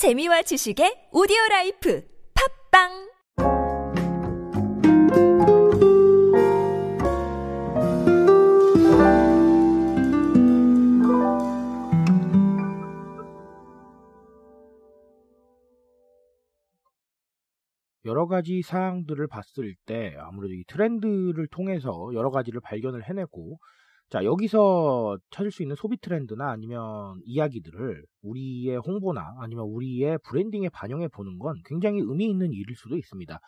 재미와 지식의 오디오 라이프 팟빵! 여러 가지 사항들을 봤을 때 아무래도 이 트렌드를 통해서 여러 가지를 발견을 해내고 자 여기서 찾을 수 있는 소비 트렌드나 아니면 이야기들을 우리의 홍보나 아니면 우리의 브랜딩에 반영해 보는 건 굉장히 의미 있는 일일 수도 있습니다.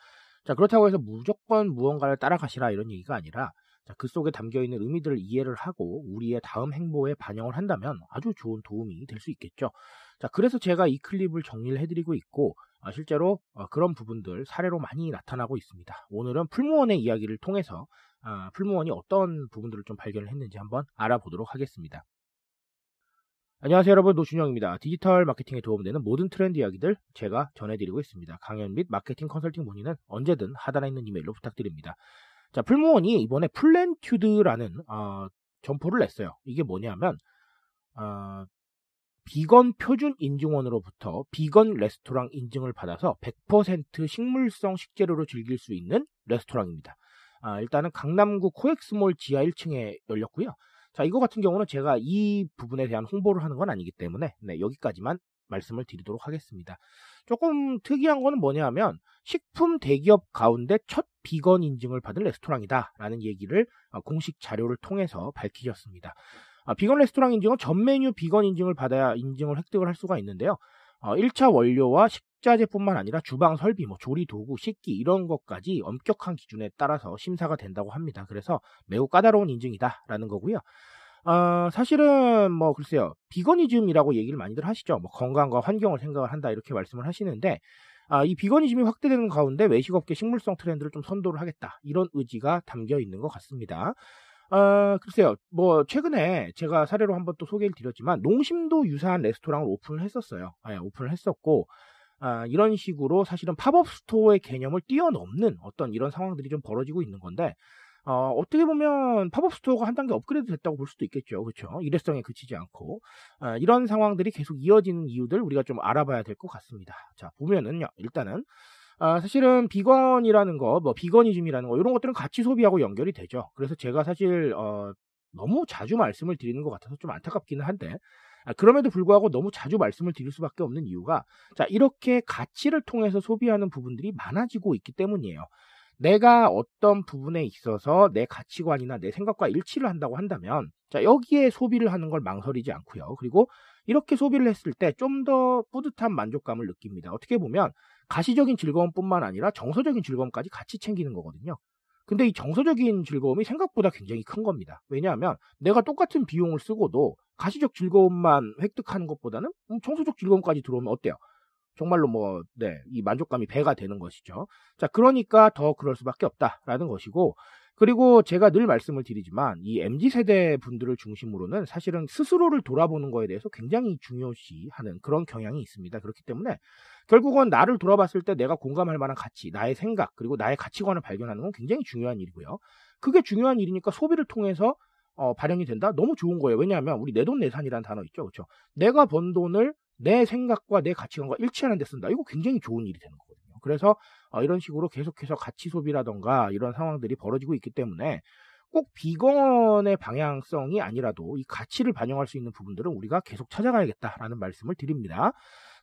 자 그렇다고 해서 무조건 무언가를 따라가시라 이런 얘기가 아니라 자, 그 속에 담겨 있는 의미들을 이해를 하고 우리의 다음 행보에 반영을 한다면 아주 좋은 도움이 될 수 있겠죠. 자, 그래서 제가 이 클립을 정리를 해드리고 있고 아, 실제로 어, 그런 부분들 사례로 많이 나타나고 있습니다. 오늘은 풀무원의 이야기를 통해서 아, 풀무원이 어떤 부분들을 좀 발견을 했는지 한번 알아보도록 하겠습니다. 안녕하세요 여러분 노준영입니다. 디지털 마케팅에 도움되는 모든 트렌드 이야기들 제가 전해드리고 있습니다. 강연 및 마케팅 컨설팅 문의는 언제든 하단에 있는 이메일로 부탁드립니다. 자, 풀무원이 이번에 플랜튜드라는 어, 점포를 냈어요. 이게 뭐냐면 어, 비건 표준 인증원으로부터 비건 레스토랑 인증을 받아서 100% 식물성 식재료로 즐길 수 있는 레스토랑입니다. 아, 일단은 강남구 코엑스몰 지하 1층에 열렸고요. 자, 이거 같은 경우는 제가 이 부분에 대한 홍보를 하는 건 아니기 때문에 네, 여기까지만 말씀을 드리도록 하겠습니다. 조금 특이한 거는 뭐냐면 식품 대기업 가운데 첫 비건 인증을 받은 레스토랑이다라는 얘기를 어, 공식 자료를 통해서 밝히셨습니다. 아, 비건 레스토랑 인증은 전 메뉴 비건 인증을 받아야 인증을 획득을 할 수가 있는데요. 어, 1차 원료와 식 자재뿐만 아니라 주방 설비, 뭐 조리 도구, 식기 이런 것까지 엄격한 기준에 따라서 심사가 된다고 합니다. 그래서 매우 까다로운 인증이다라는 거고요. 어, 사실은 뭐 글쎄요 비건이즘이라고 얘기를 많이들 하시죠. 뭐 건강과 환경을 생각을 한다 이렇게 말씀을 하시는데 아, 이 비건이즘이 확대되는 가운데 외식업계 식물성 트렌드를 좀 선도를 하겠다 이런 의지가 담겨 있는 것 같습니다. 어, 글쎄요, 뭐, 최근에 제가 사례로 한번 또 소개를 드렸지만, 농심도 유사한 레스토랑을 오픈을 했었어요. 아, 오픈을 했었고, 아, 이런 식으로 사실은 팝업 스토어의 개념을 뛰어넘는 어떤 이런 상황들이 좀 벌어지고 있는 건데, 어, 어떻게 보면 팝업 스토어가 한 단계 업그레이드 됐다고 볼 수도 있겠죠. 그렇죠? 일회성에 그치지 않고. 어, 이런 상황들이 계속 이어지는 이유들 우리가 좀 알아봐야 될 것 같습니다. 자, 보면은요. 일단은 아, 사실은 비건이라는 거, 뭐 비건이즘이라는 거 이런 것들은 같이 소비하고 연결이 되죠. 그래서 제가 사실 어, 너무 자주 말씀을 드리는 것 같아서 좀 안타깝기는 한데 아, 그럼에도 불구하고 너무 자주 말씀을 드릴 수밖에 없는 이유가 자 이렇게 가치를 통해서 소비하는 부분들이 많아지고 있기 때문이에요. 내가 어떤 부분에 있어서 내 가치관이나 내 생각과 일치를 한다고 한다면 자 여기에 소비를 하는 걸 망설이지 않고요. 그리고 이렇게 소비를 했을 때 좀 더 뿌듯한 만족감을 느낍니다. 어떻게 보면 가시적인 즐거움뿐만 아니라 정서적인 즐거움까지 같이 챙기는 거거든요. 근데 이 정서적인 즐거움이 생각보다 굉장히 큰 겁니다. 왜냐하면 내가 똑같은 비용을 쓰고도 가시적 즐거움만 획득하는 것보다는 음, 정서적 즐거움까지 들어오면 어때요? 정말로 뭐, 네, 이 만족감이 배가 되는 것이죠. 자, 그러니까 더 그럴 수밖에 없다라는 것이고, 그리고 제가 늘 말씀을 드리지만, 이 MZ세대 분들을 중심으로는 사실은 스스로를 돌아보는 거에 대해서 굉장히 중요시하는 그런 경향이 있습니다. 그렇기 때문에, 결국은 나를 돌아봤을 때 내가 공감할 만한 가치, 나의 생각, 그리고 나의 가치관을 발견하는 건 굉장히 중요한 일이고요. 그게 중요한 일이니까 소비를 통해서 어, 발현이 된다? 너무 좋은 거예요. 왜냐하면 우리 내 돈 내산이라는 단어 있죠. 그렇죠? 내가 번 돈을 내 생각과 내 가치관과 일치하는 데 쓴다. 이거 굉장히 좋은 일이 되는 거거든요. 그래서 어, 이런 식으로 계속해서 가치 소비라던가 이런 상황들이 벌어지고 있기 때문에 꼭 비건의 방향성이 아니라도 이 가치를 반영할 수 있는 부분들은 우리가 계속 찾아가야겠다라는 말씀을 드립니다.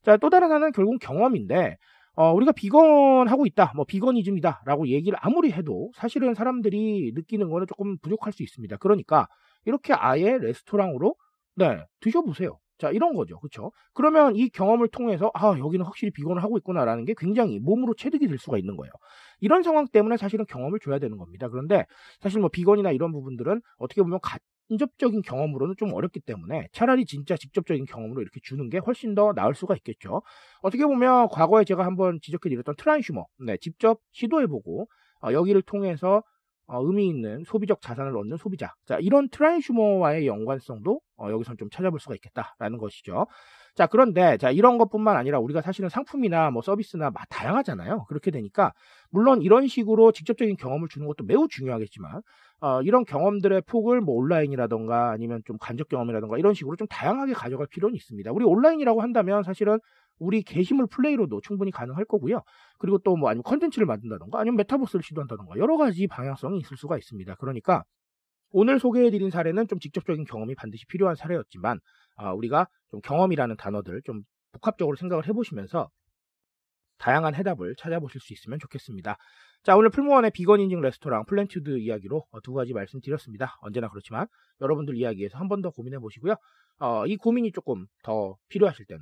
자, 또 다른 하나는 결국 경험인데 어, 우리가 비건하고 있다, 뭐 비건이즘이다 라고 얘기를 아무리 해도 사실은 사람들이 느끼는 거는 조금 부족할 수 있습니다. 그러니까 이렇게 아예 레스토랑으로 네, 드셔보세요. 자, 이런 거죠. 그렇죠? 그러면 이 경험을 통해서 아, 여기는 확실히 비건을 하고 있구나라는 게 굉장히 몸으로 체득이 될 수가 있는 거예요. 이런 상황 때문에 사실은 경험을 줘야 되는 겁니다. 그런데 사실 뭐 비건이나 이런 부분들은 어떻게 보면 간접적인 경험으로는 좀 어렵기 때문에 차라리 진짜 직접적인 경험으로 이렇게 주는 게 훨씬 더 나을 수가 있겠죠. 어떻게 보면 과거에 제가 한번 지적해 드렸던 trysumer, 네, 직접 시도해보고 어, 여기를 통해서 어, 의미 있는 소비적 자산을 얻는 소비자. 자, 이런 trysumer와의 연관성도 어, 여기서 좀 찾아볼 수가 있겠다라는 것이죠. 자, 그런데 자, 이런 것뿐만 아니라 우리가 사실은 상품이나 뭐 서비스나 막 다양하잖아요. 그렇게 되니까 물론 이런 식으로 직접적인 경험을 주는 것도 매우 중요하겠지만 어, 이런 경험들의 폭을 뭐 온라인이라던가 아니면 좀 간접 경험이라던가 이런 식으로 좀 다양하게 가져갈 필요는 있습니다. 우리 온라인이라고 한다면 사실은 우리 게시물 플레이로도 충분히 가능할 거고요. 그리고 또 뭐 아니면 컨텐츠를 만든다던가 아니면 메타버스를 시도한다던가 여러 가지 방향성이 있을 수가 있습니다. 그러니까 오늘 소개해드린 사례는 좀 직접적인 경험이 반드시 필요한 사례였지만 아, 우리가 좀 경험이라는 단어들 좀 복합적으로 생각을 해보시면서 다양한 해답을 찾아보실 수 있으면 좋겠습니다. 자, 오늘 풀무원의 비건 인증 레스토랑 플랜튜드 이야기로 어, 두 가지 말씀드렸습니다. 언제나 그렇지만 여러분들 이야기에서 한 번 더 고민해 보시고요. 어, 이 고민이 조금 더 필요하실 때는